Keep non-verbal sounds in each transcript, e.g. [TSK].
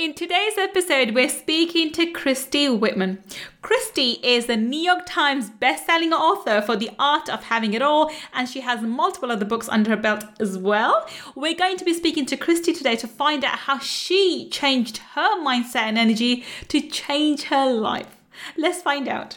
In today's episode, we're speaking to Christy Whitman. Christy is the New York Times best-selling author for The Art of Having It All, and she has multiple other books under her belt as well. We're going to be speaking to Christy today to find out how she changed her mindset and energy to change her life. Let's find out.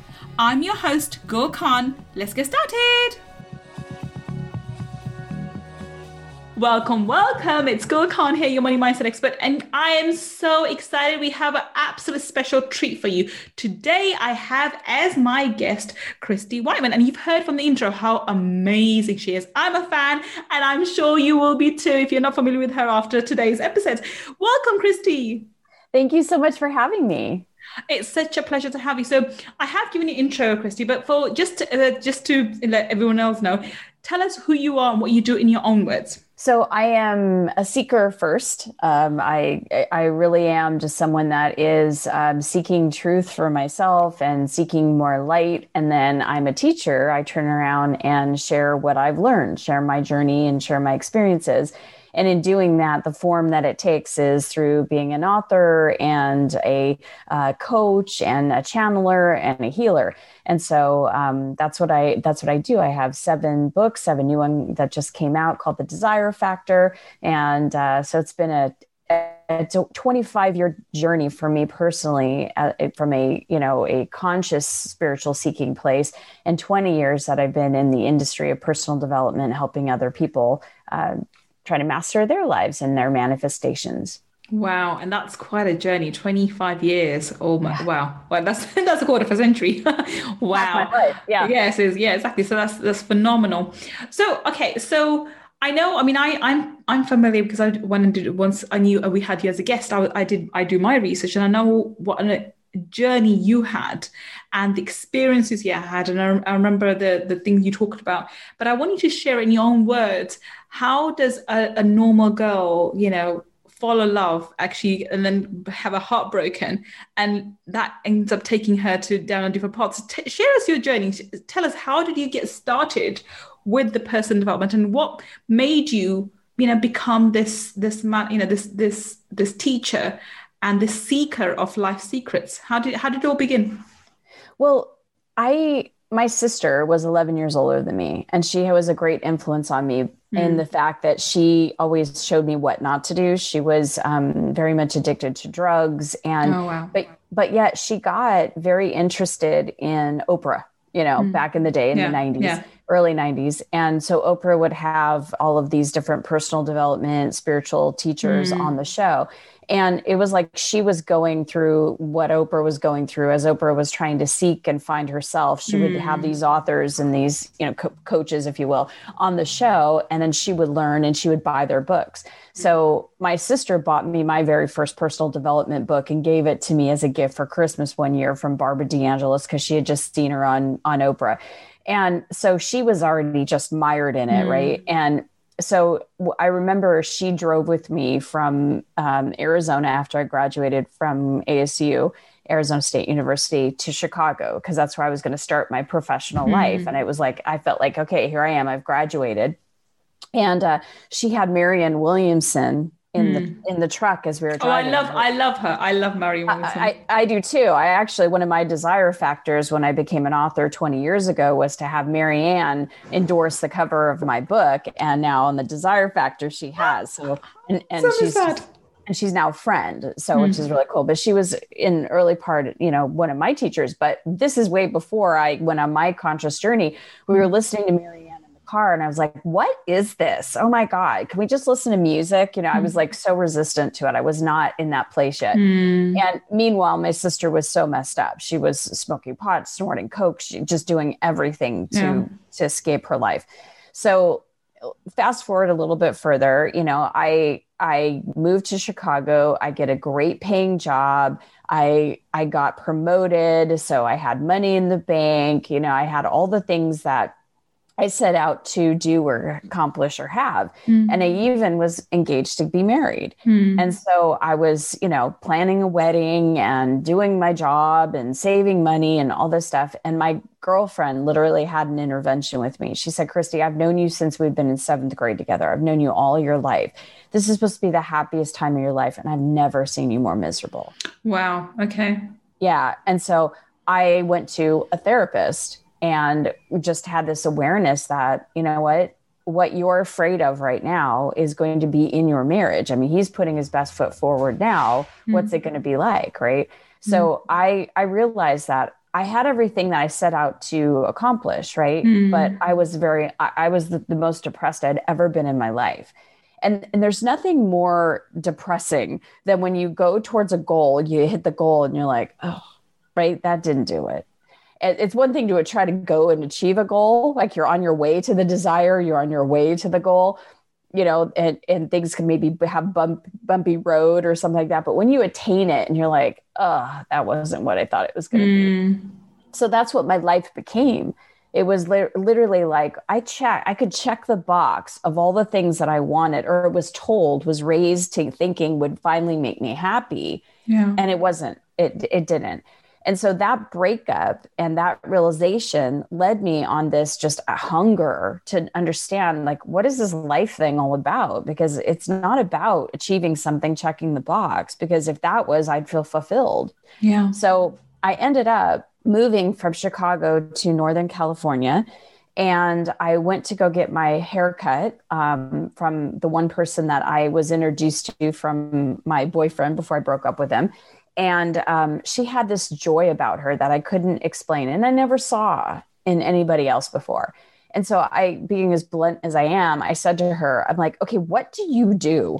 I'm your host, Gul Khan. Let's get started. Welcome, welcome. It's Gul Khan here, your money mindset expert, and I am so excited. We have an absolute special treat for you. Today, I have as my guest Christy Whitman, and you've heard from the intro how amazing she is. I'm a fan, and I'm sure you will be too if you're not familiar with her after today's episodes. Welcome, Christy. Thank you so much for having me. It's such a pleasure to have you. So I have given you intro, Christy, but for just to, uh, just to let everyone else know, tell us who you are and what you do in your own words. So I am a seeker first. Um, I I really am just someone that is um, seeking truth for myself and seeking more light. And then I'm a teacher. I turn around and share what I've learned, share my journey, and share my experiences. And in doing that, the form that it takes is through being an author and a uh, coach and a channeler and a healer. And so um, that's what I that's what I do. I have seven books. I have a new one that just came out called The Desire Factor, and uh, so it's been a it's a 25 year journey for me personally uh, from a you know a conscious spiritual seeking place and 20 years that i've been in the industry of personal development helping other people uh, try to master their lives and their manifestations. Wow, and that's quite a journey. Twenty-five years. Oh my! Yeah. Wow. Well, that's [LAUGHS] that's a quarter of a century. [LAUGHS] wow. Yeah. Yes. Is yeah. Exactly. So that's that's phenomenal. So okay. So I know. I mean, I I'm I'm familiar because I when I did once I knew uh, we had you as a guest. I, I did I do my research and I know what an journey you had and the experiences you had. And I, I, remember the the things you talked about. But i want you to share in your own words how does a, a normal girl you know follow love actually and then have a heartbroken and that ends up taking her to down on different paths T- share us your journey. Tell us how did you get started with the person development and what made you you know become this this man you know this this this teacher and the seeker of life secrets. How did how did it all begin? Well, I my sister was 11 years older than me and she was a great influence on me mm. in the fact that she always showed me what not to do she was um, very much addicted to drugs and oh, wow. but but yet she got very interested in oprah you know mm. back in the day in yeah. the 90s yeah. Early 90s and so oprah would have all of these different personal development spiritual teachers mm. on the show and it was like she was going through what Oprah was going through as Oprah was trying to seek and find herself. She mm. would have mm. these authors and these, you know, co- coaches, if you will, on the show. And then she would learn and she would buy their books. So my sister bought me my very first personal development book and gave it to me as a gift for Christmas one year from Barbara DeAngelis because she had just seen her on on Oprah. And so she was already just mired in it, mm. right? And so I remember she drove with me from um, Arizona after I graduated from ASU, Arizona State University, to Chicago because that's where I was going to start my professional mm-hmm. life. And it was like I felt like, okay, here I am. I've graduated, and uh, she had Marianne Williamson in mm. the in the truck as we were driving. Oh, I love I love her. I love Marianne Williamson. I, I, I, do too. I actually one of my desire factors when I became an author 20 years ago was to have Marianne endorse the cover of my book, and now on the desire factor she has. So and, and so she's sad. and she's now a friend, so mm. which is really cool. But she was in early part, you know, one of my teachers. But this is way before I went on my conscious journey. We were listening to Marianne car and I was like, what is this? Oh my God. Can we just listen to music? You know, mm. I was hmm. like so resistant to it. I was not in that place yet. Mm. And meanwhile, my sister was so messed up. She was smoking pot, snorting coke, she, just doing everything to, yeah. to escape her life. So fast forward a little bit further, you know, I, I moved to Chicago. I get a great paying job. I I got promoted, so I had money in the bank. You know, I had all the things that I set out to do or accomplish or have. Mm. And I even was engaged to be married. Mm. And so I was, you know, planning a wedding and doing my job and saving money and all this stuff. And my girlfriend literally had an intervention with me. She said, Christy, I've known you since we've been in seventh grade together. I've known you all your life. This is supposed to be the happiest time of your life. And I've never seen you more miserable. Wow. Okay. Yeah. And so I went to a therapist and just had this awareness that you know what what you're afraid of right now is going to be in your marriage. I mean he's putting his best foot forward now. Mm-hmm. what's it going to be like right? So mm-hmm. i i realized that i had everything that i set out to accomplish right? Mm-hmm. but i was very i, I was the, the most depressed i'd ever been in my life. And, and there's nothing more depressing than when you go towards a goal you hit the goal and you're like oh right? That didn't do it it's one thing to try to go and achieve a goal like you're on your way to the desire you're on your way to the goal you know and, and things can maybe have bump bumpy road or something like that. But when you attain it and you're like oh that wasn't what i thought it was going to mm. be so that's what my life became. It was li- literally like i check i could check the box of all the things that i wanted or was told was raised to thinking would finally make me happy. Yeah. and it wasn't. It it didn't and so that breakup and that realization led me on this just a hunger to understand like, what is this life thing all about? Because it's not about achieving something, checking the box, because if that was, I'd feel fulfilled. Yeah. So I ended up moving from Chicago to Northern California. And I went to go get my haircut um, from the one person that I was introduced to from my boyfriend before I broke up with him and um, she had this joy about her that I couldn't explain, and I never saw in anybody else before. And so, I, being as blunt as I am, I said to her, "I'm like, okay, what do you do?"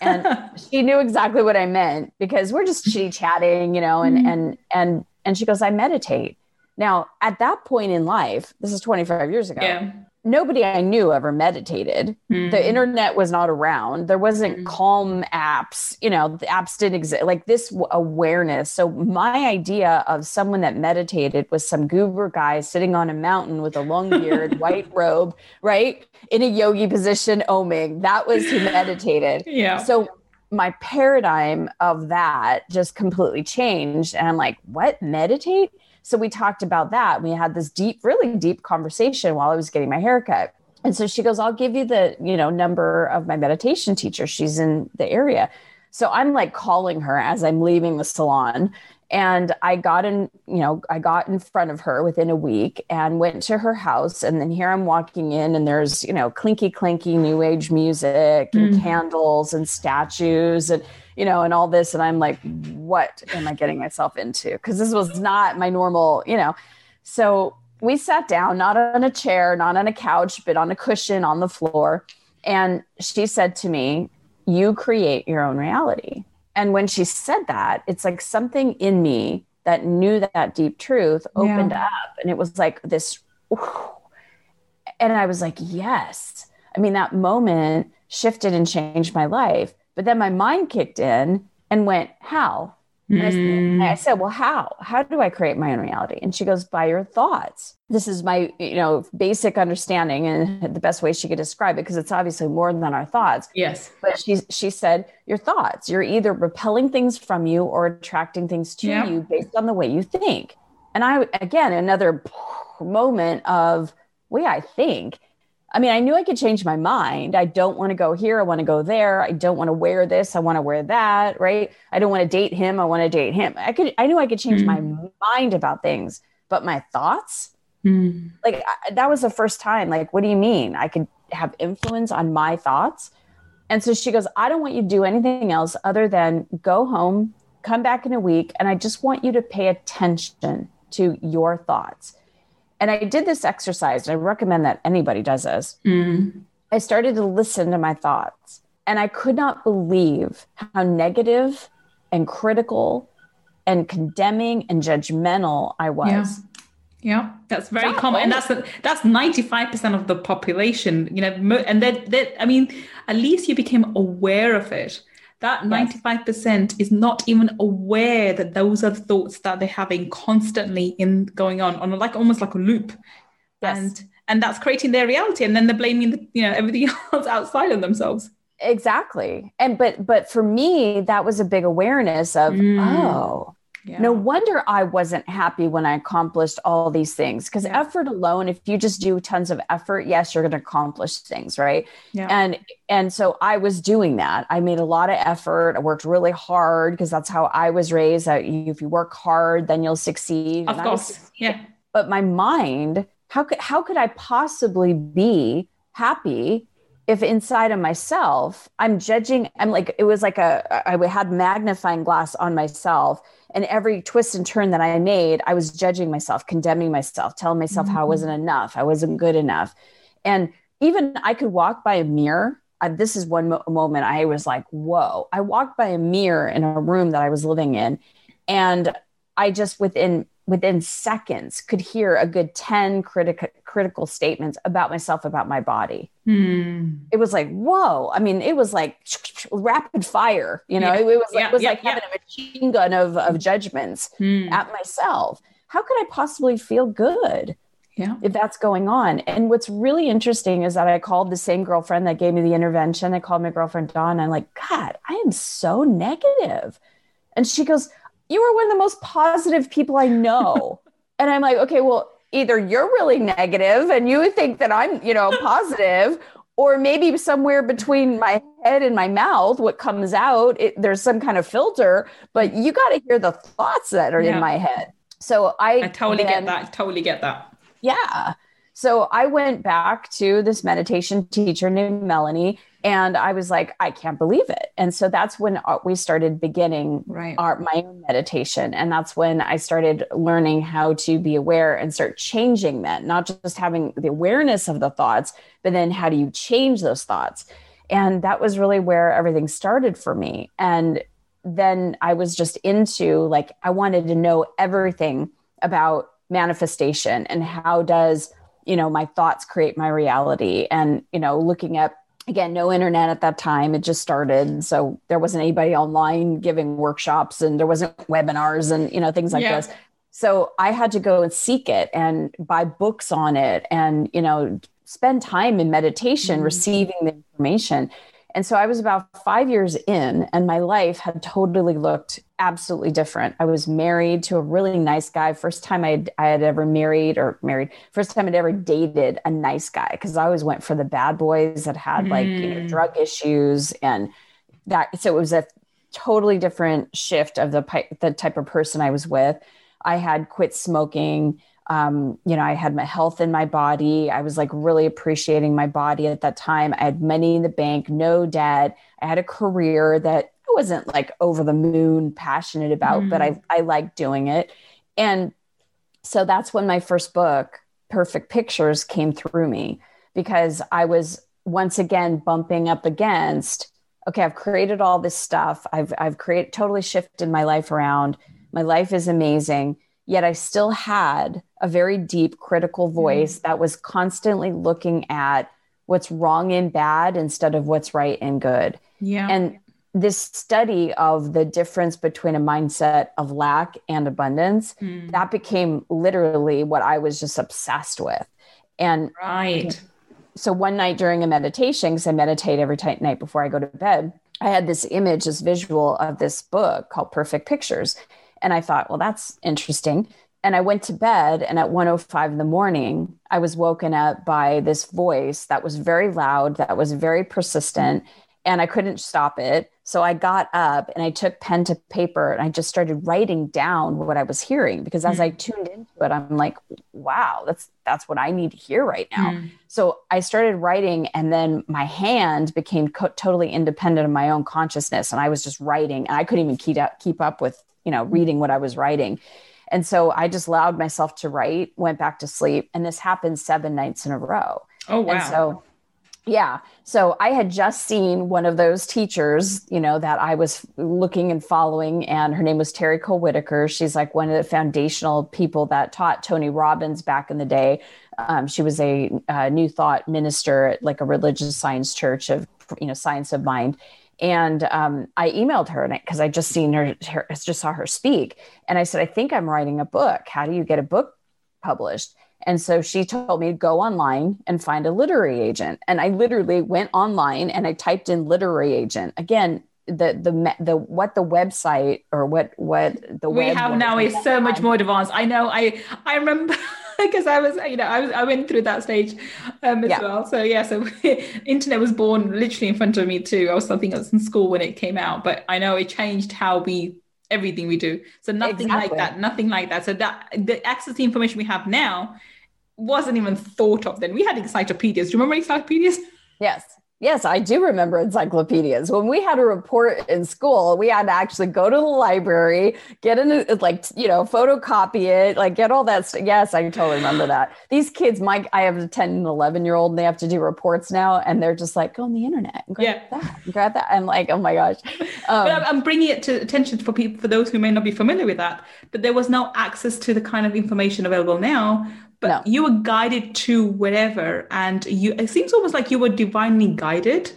And [LAUGHS] she knew exactly what I meant because we're just chitty chatting, you know, and mm-hmm. and and and she goes, "I meditate." Now, at that point in life, this is 25 years ago. Yeah nobody I knew ever meditated. Mm-hmm. The internet was not around. There wasn't mm-hmm. calm apps. You know, the apps didn't exist. Like this awareness. So my idea of someone that meditated was some goober guy sitting on a mountain with a long beard, [LAUGHS] white robe, right, in a yogi position, oming. That was who meditated. Yeah. So my paradigm of that just completely changed, and I'm like, what meditate? So we talked about that. We had this deep, really deep conversation while I was getting my haircut. And so she goes, I'll give you the, you know, number of my meditation teacher. She's in the area. So I'm like calling her as I'm leaving the salon. And I got in, you know, I got in front of her within a week and went to her house. And then here I'm walking in, and there's, you know, clinky clinky new age music and mm. candles and statues. And you know, and all this. And I'm like, what am I getting myself into? Because this was not my normal, you know. So we sat down, not on a chair, not on a couch, but on a cushion on the floor. And she said to me, You create your own reality. And when she said that, it's like something in me that knew that, deep truth opened yeah. up. And it was like this. And I was like, Yes. I mean, that moment shifted and changed my life. But then my mind kicked in and went, How? And I, and hmm. I, said, Well, how? How do I create my own reality? And she goes, By your thoughts. This is my, you know, basic understanding and [LAUGHS] the best way she could describe it, because it's obviously more than our thoughts. Yes. But she she said, Your thoughts. You're either repelling things from you or attracting things to yeah. you based on the way you think. And I again another moment of way I think. I mean, I knew I could change my mind. I don't want to go here. I want to go there. I don't want to wear this. I want to wear that. Right. I don't want to date him. I want to date him. I could, I knew I could change mm. my mind about things, but my thoughts, mm. like I, that was the first time. Like, what do you mean? I could have influence on my thoughts. And so she goes, I don't want you to do anything else other than go home, come back in a week. And I just want you to pay attention to your thoughts and I did this exercise, and I recommend that anybody does this. Mm. I started to listen to my thoughts, and I could not believe how negative and critical and condemning and judgmental I was. Yeah. Yeah, that's very common, and that's that's ninety five percent of the population. You know, and that that I mean, at least you became aware of it. That ninety five percent is not even aware that those are the thoughts that they're having constantly in going on on like almost like a loop, yes. and and that's creating their reality, and then they're blaming the, you know everything [LAUGHS] else outside of themselves. Exactly, and but but for me, that was a big awareness of mm. oh yeah. No wonder I wasn't happy when I accomplished all these things because yeah. effort alone, if you just do tons of effort, yes, you're going to accomplish things, right? Yeah. And and so I was doing that. I made a lot of effort. I worked really hard because that's how I was raised. That if you work hard, then you'll succeed. Of course, yeah. But my mind, how could how could I possibly be happy if inside of myself i'm judging i'm like it was like a i had magnifying glass on myself and every twist and turn that i made i was judging myself condemning myself telling myself mm-hmm. how i wasn't enough i wasn't good enough. And even i could walk by a mirror. I, this is one mo- moment i was like whoa. I walked by a mirror in a room that i was living in and i just within within seconds could hear a good 10 critical critical statements about myself about my body hmm. it was like whoa i mean it was like [TSK] rapid fire you know yeah. it, was like, yeah, it was yeah, like having a machine gun of, of judgments hmm. at myself how could i possibly feel good yeah. if that's going on. And what's really interesting is that I called the same girlfriend that gave me the intervention. I called my girlfriend Dawn. I'm like, God, I am so negative. And she goes, you are one of the most positive people I know. [LAUGHS] and I'm like, okay, well, either you're really negative and you think that I'm, you know, [LAUGHS] positive, or maybe somewhere between my head and my mouth, what comes out, it, there's some kind of filter, but you got to hear the thoughts that are yeah. in my head. So I, I totally then, get that. Totally get that. Yeah. So I went back to this meditation teacher named Melanie and I was like, I can't believe it. And so that's when uh, we started beginning right. our my own meditation, and that's when I started learning how to be aware and start changing that, not just having the awareness of the thoughts, but then how do you change those thoughts? And that was really where everything started for me. And then I was just into like I wanted to know everything about manifestation and how does you know my thoughts create my reality and you know looking at again no internet at that time it just started so there wasn't anybody online giving workshops and there wasn't webinars and you know things like yeah. this so i had to go and seek it and buy books on it and you know spend time in meditation mm-hmm. receiving the information and so I was about five years in, and my life had totally looked absolutely different. I was married to a really nice guy. First time I'd, I had ever married or married, first time I'd ever dated a nice guy because I always went for the bad boys that had like, mm. you know, mm. drug issues and that. So it was a totally different shift of the, the type of person I was with. I had quit smoking um, you know, I had my health in my body. I was like really appreciating my body at that time. I had money in the bank, no debt. I had a career that I wasn't like over the moon passionate about, mm. but I, I liked doing it. And so that's when my first book, Perfect Pictures, came through me because I was once again bumping up against, okay, I've created all this stuff. I've, I've created totally shifted my life around. My life is amazing Yet I still had a very deep critical mm. voice mm. that was constantly looking at what's wrong and bad instead of what's right and good. Yeah. And this study of the difference between a mindset of lack and abundance, mm. that became literally what I was just obsessed with. And right. So one night during a meditation, because I meditate every t- night before I go to bed, I had this image, this visual of this book called Perfect Pictures. And I thought, well, that's interesting. And I went to bed, and at 105 in the morning, I was woken up by this voice that was very loud, that was very persistent, and I couldn't stop it. So I got up and I took pen to paper and I just started writing down what I was hearing because as mm. I tuned into it, I'm like, wow, that's that's what I need to hear right now. Mm. So I started writing, and then my hand became co- totally independent of my own consciousness, and I was just writing, and I couldn't even keep up keep up with you know, reading what I was writing. And so I just allowed myself to write, went back to sleep, and this happened seven nights in a row. Oh wow. And so Yeah. So I had just seen one of those teachers, you know, that I was looking and following, and her name was Terry Cole Whittaker. She's like one of the foundational people that taught Tony Robbins back in the day. Um, she was a, a New Thought minister at like a religious science church of, you know, science of mind. And um, I emailed her because I just seen her, her, just saw her speak, and I said, I think I'm writing a book. How do you get a book published? And so she told me to go online and find a literary agent. And I literally went online and I typed in literary agent. Again, the the the what the website or what what the we have now is so much more advanced. I know. I I remember [LAUGHS] [LAUGHS] because I was you know I was I went through that stage um, as yeah. well. So yeah, so [LAUGHS] internet was born literally in front of me too. I was something else in school when it came out, but I know it changed how we everything we do. So nothing exactly. like that, nothing like that. So that the access to information we have now wasn't even thought of then. We had encyclopedias. Do you remember encyclopedias? Yes. Yes, I do remember encyclopedias. When we had a report in school, we had to actually go to the library, get in, like, you know, photocopy it, like get all that. St- yes, I totally remember that. These kids, my, I have a 10 and 11 year old, and they have to do reports now, and they're just like, go on the internet and grab yeah. that, and grab that. I'm like, oh my gosh. Um, but I'm bringing it to attention for people, for those who may not be familiar with that, but there was no access to the kind of information available now but no. you were guided to wherever and you it seems almost like you were divinely guided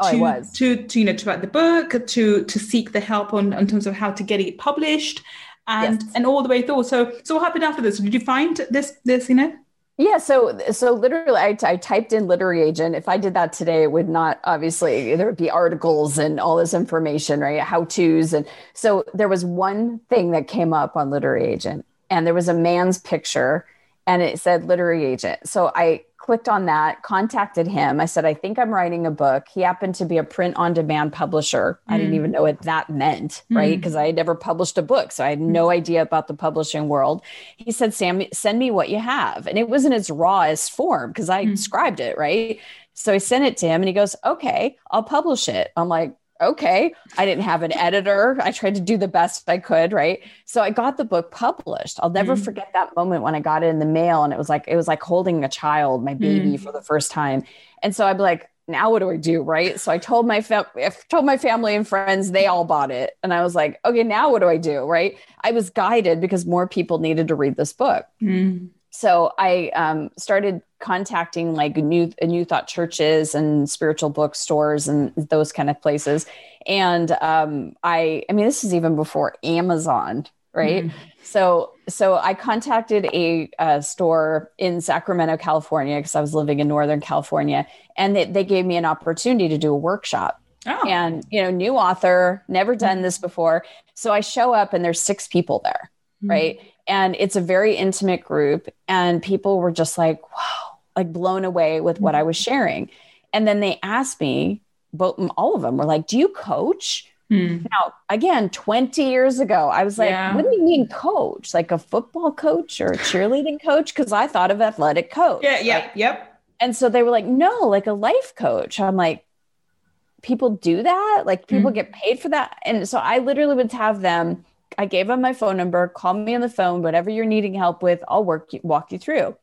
oh, to, I was. to to you know to write the book to to seek the help on in terms of how to get it published and yes. and all the way through so so what happened after this did you find this this you know yeah, so so literally, I, I typed in literary agent. If I did that today, it would not obviously there would be articles and all this information, right? How tos, and so there was one thing that came up on literary agent, and there was a man's picture, and it said literary agent. So I clicked on that, contacted him. I said, I think I'm writing a book. He happened to be a print on demand publisher. Mm. I didn't mm. even know what that meant, mm. right? Because I had never published a book. So I had no mm. idea about the publishing world. He said, Sam, send me what you have. And it was in its rawest form because I mm. described it, right? So I sent it to him and he goes, Okay, I'll publish it. I'm like, okay. I didn't have an editor. I tried to do the best I could, right? So I got the book published. I'll never mm. forget that moment when I got it in the mail and it was like it was like holding a child, my baby mm. for the first time. And so I'd be like, now what do I do, right? So I told my fam- told my family and friends, they all bought it. And I was like, okay, now what do I do, right? I was guided because more people needed to read this book. Mm so I um, started contacting like new new thought churches and spiritual bookstores and those kind of places. And um, I, I mean, this is even before Amazon, right? Mm. So, so I contacted a, a, store in Sacramento, California, because I was living in Northern California, and they, they gave me an opportunity to do a workshop. Oh. And you know, new author, never done this before. So I show up, and there's six people there, mm. right? and it's a very intimate group and people were just like wow like blown away with what i was sharing and then they asked me but all of them were like do you coach hmm. now again 20 years ago i was like yeah. what do you mean coach like a football coach or a cheerleading coach because i thought of athletic coach yeah yeah like, yep and so they were like no like a life coach i'm like people do that like people hmm. get paid for that and so i literally would have them I gave them my phone number. Call me on the phone, whatever you're needing help with, I'll work walk you through.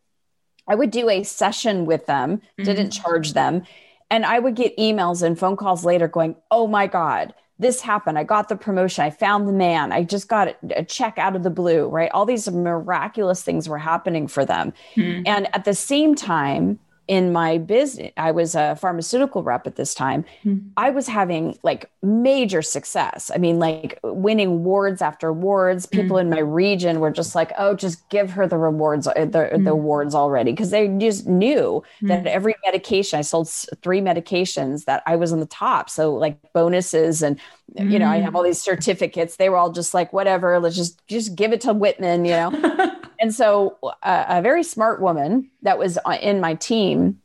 I would do a session with them, mm-hmm. didn't charge them, and I would get emails and phone calls later going, "Oh my god, this happened. I got the promotion. I found the man. I just got a check out of the blue, right? All these miraculous things were happening for them. Mm-hmm. And at the same time, in my business, I was a pharmaceutical rep at this time. Mm-hmm. I was having like major success. I mean, like winning wards after awards. People mm-hmm. in my region were just like, "Oh, just give her the rewards, uh, the, mm-hmm. the awards already," because they just knew that mm. every medication I sold three medications that I was on the top. So like bonuses and you know, I have mm. all these certificates. They were all just like, "Whatever, let's just just give it to Whitman," you know. [LAUGHS] And so uh, a very smart woman that was uh, in my team,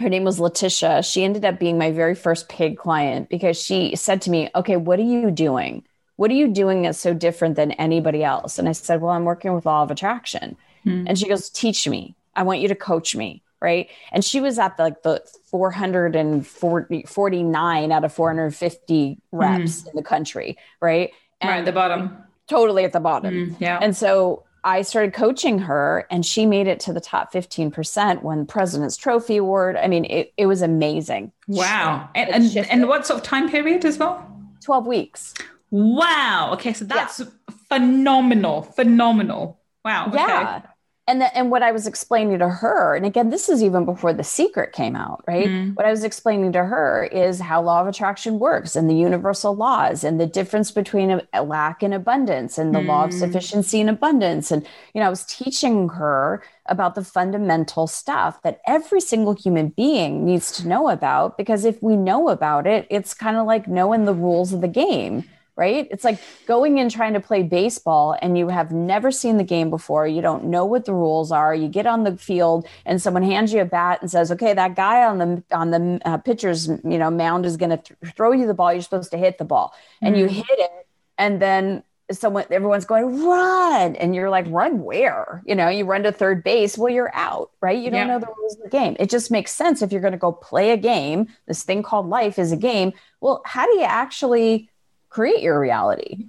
her name was Letitia. She ended up being my very first paid client because she said to me, Okay, what are you doing? What are you doing that's so different than anybody else? And I said, Well, I'm working with law of attraction. Hmm. And she goes, Teach me. I want you to coach me. Right. And she was at the, like the 449 out of 450 reps hmm. in the country. Right. And right at the bottom. Totally at the bottom. Mm, yeah. And so I started coaching her and she made it to the top 15% when President's Trophy Award. I mean, it, it was amazing. Wow. And, and, and, what sort of time period as well? 12 weeks. Wow. Okay. So that's yeah. phenomenal. Phenomenal. Wow. Okay. Yeah and the, and what I was explaining to her, and again, this is even before The Secret came out, right? Mm. What I was explaining to her is how law of attraction works and the universal laws and the difference between a, lack and abundance and the mm. law of mm. sufficiency and abundance. And you know, I was teaching her about the fundamental stuff that every single human being needs to know about because if we know about it, it's kind of like knowing the rules of the game right? It's like going and trying to play baseball and you have never seen the game before. You don't know what the rules are. You get on the field and someone hands you a bat and says, "Okay, that guy on the on the uh, pitcher's you know mound is going to th- throw you the ball. You're supposed to hit the ball, and mm-hmm. you hit it, and then." Someone, everyone's going run, and you're like, run where? You know, you run to third base. Well, you're out, right? You don't yeah. know the rules of the game. It just makes sense if you're going to go play a game. This thing called life is a game. Well, how do you actually create your reality.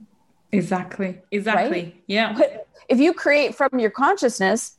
Exactly. Exactly. Right? Yeah. But if you create from your consciousness,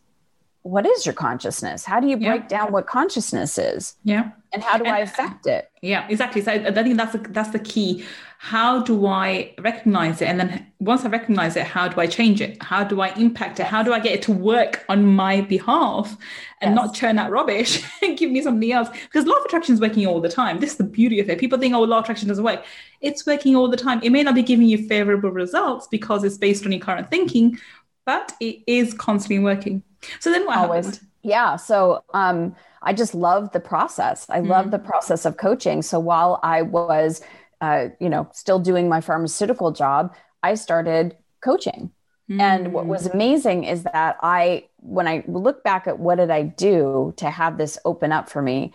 what is your consciousness? How do you break yeah. down what consciousness is? Yeah. And how do and, I affect it? Yeah, exactly. So I, I think that's the, that's the key how do I recognize it? And then once I recognize it, how do I change it? How do I impact it? How do I get it to work on my behalf and yes. not churn out rubbish [LAUGHS] and give me something else? Because law of attraction is working all the time. This is the beauty of it. People think, oh, law of attraction doesn't work. It's working all the time. It may not be giving you favorable results because it's based on your current thinking, but it is constantly working. So then what Always. happened? Yeah. So um, I just love the process. I mm love the process of coaching. So while I was uh, you know, still doing my pharmaceutical job, I started coaching. Mm. And what was mm. amazing is that I, when I look back at what did I do to have this open up for me,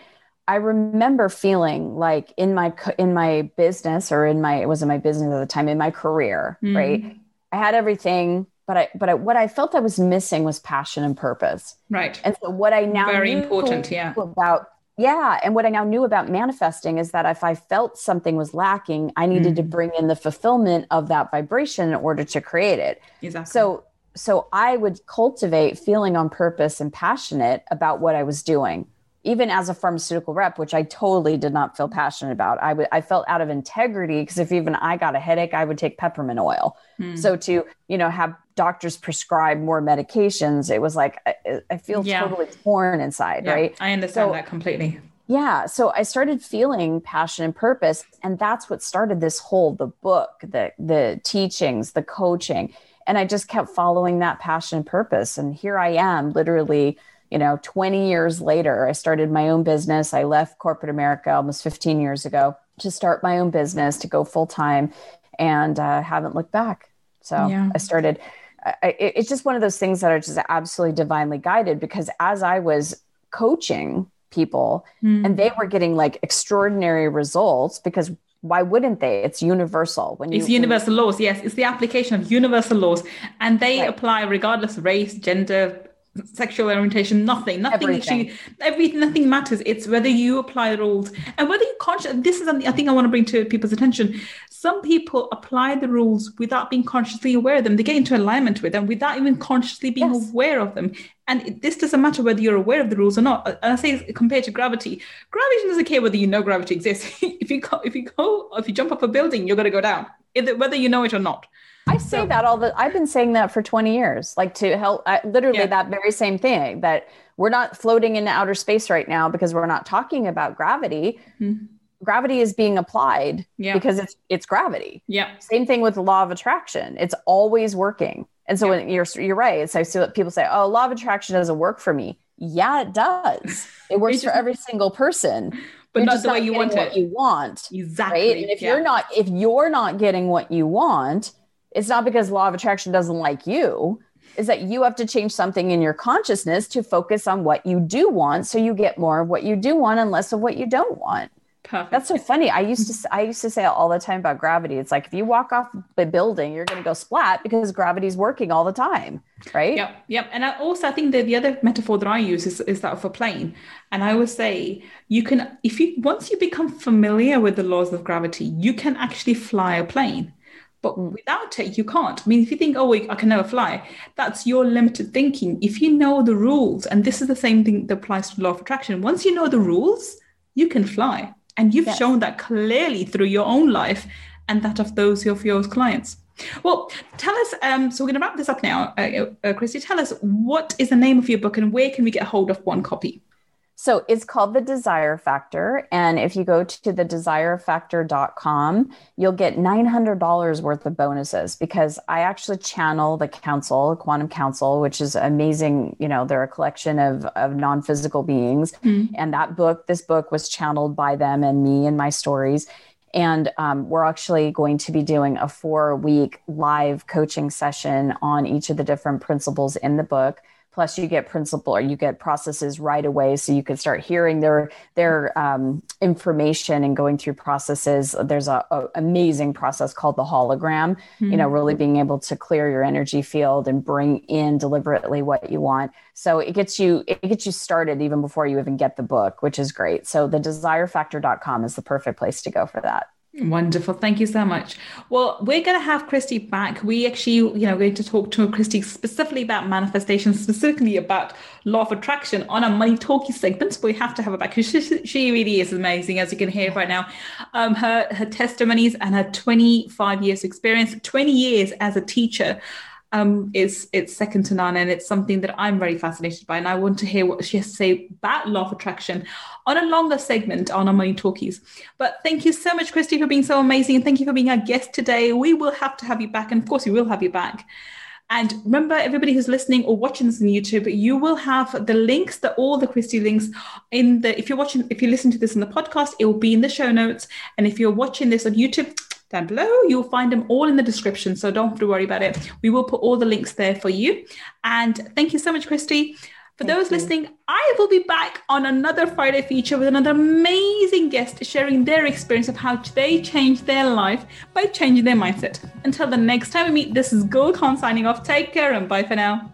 I remember feeling like in my in my business or in my it wasn't my business at the time in my career, mm. right? I had everything, but I but I, what I felt I was missing was passion and purpose. Right. And so what I now very important, yeah, about yeah. And what I now knew about manifesting is that if I felt something was lacking, I needed mm. to bring in the fulfillment of that vibration in order to create it. Exactly. So so I would cultivate feeling on purpose and passionate about what I was doing, even as a pharmaceutical rep, which I totally did not feel passionate about. I would I felt out of integrity because if even I got a headache, I would take peppermint oil. Mm. So to you know have doctors prescribe more medications, it was like I, I feel yeah. totally torn inside, yeah, right? I understand so, that completely. Yeah, so I started feeling passion and purpose, and that's what started this whole the book, the the teachings, the coaching, and I just kept following that passion and purpose, and here I am, literally. You know, 20 years later, I started my own business. I left corporate America almost 15 years ago to start my own business, to go full time, and uh, haven't looked back. So yeah. I started I, it's just one of those things that are just absolutely divinely guided because as I was coaching people mm. and they were getting like extraordinary results because why wouldn't they it's universal when you, it's universal laws yes it's the application of universal laws and they right. apply regardless of race gender sexual orientation nothing. Nothing everything. actually everything. nothing matters. It's whether you apply the rules. And whether you conscious this is something i think i want to bring to people's attention some people apply the rules without being consciously aware of them they get into alignment with them without even consciously being yes. aware of them and it, this doesn't matter whether you're aware of the rules or not and i say compared to gravity gravity doesn't care whether you know gravity exists [LAUGHS] if you go if you go if you jump off a building you're going to go down whether you know it or not I say so, that all the I've been saying that for 20 years, like to help I, literally yeah. that very same thing that we're not floating into outer space right now because we're not talking about gravity. Mm-hmm. Gravity is being applied yeah. because it's it's gravity. Yeah. Same thing with the law of attraction. It's always working. And so yeah. when you're you're right. So I see what people say, "Oh, law of attraction doesn't work for me." Yeah, it does. It works just, for every single person. But you're not the way you want it. You want exactly. Right? And if yeah. you're not if you're not getting what you want, it's not because law of attraction doesn't like you is that you have to change something in your consciousness to focus on what you do want so you get more of what you do want and less of what you don't want Perfect. That's so funny. I used to I used to say all the time about gravity. It's like if you walk off the building, you're going to go splat because gravity's working all the time, right? Yep, yep. And I also I think that the other metaphor that I use is, is that of a plane. And I would say you can if you once you become familiar with the laws of gravity, you can actually fly a plane But mm. without it, you can't. I mean, if you think, oh, I can never fly, that's your limited thinking. If you know the rules, and this is the same thing that applies to law of attraction, once you know the rules, you can fly. And you've yes. shown that clearly through your own life and that of those of your clients. Well, tell us. Um, so we're going to wrap this up now, uh, uh, Christy. Tell us what is the name of your book and where can we get hold of one copy? So it's called The Desire Factor. And if you go to thedesirefactor.com, you'll get $900 worth of bonuses because I actually channel the council, Quantum Council, which is amazing. You know, they're a collection of, of non physical beings. Mm-hmm. And that book, this book was channeled by them and me and my stories. And um, we're actually going to be doing a four week live coaching session on each of the different principles in the book plus you get principle or you get processes right away so you can start hearing their their um, information and going through processes. There's a, a amazing process called the hologram mm-hmm. you know really being able to clear your energy field and bring in deliberately what you want. So it gets you it gets you started even before you even get the book which is great. So the desirefactor.com is the perfect place to go for that Wonderful. Thank you so much. Well, we're going to have Christy back. We actually, you know, going to talk to Christy specifically about manifestation, specifically about law of attraction on a money talkie segment. But we have to have her back because she, she really is amazing, as you can hear right now. Um, her her testimonies and her 25 years experience, 20 years as a teacher um, is it's second to none, and it's something that I'm very fascinated by. And I want to hear what she has to say about law of attraction on a longer segment on our Money Talkies. But thank you so much, Christy, for being so amazing, and thank you for being our guest today. We will have to have you back, and of course, we will have you back. And remember, everybody who's listening or watching this on YouTube, you will have the links, the all the Christy links in the. If you're watching, if you listen to this in the podcast, it will be in the show notes. And if you're watching this on YouTube, down below. You'll find them all in the description, so don't have to worry about it. We will put all the links there for you. And thank you so much, Christy. For thank those you. listening, I will be back on another Friday feature with another amazing guest sharing their experience of how they changed their life by changing their mindset. Until the next time we meet, this is Gul Khan signing off. Take care and bye for now.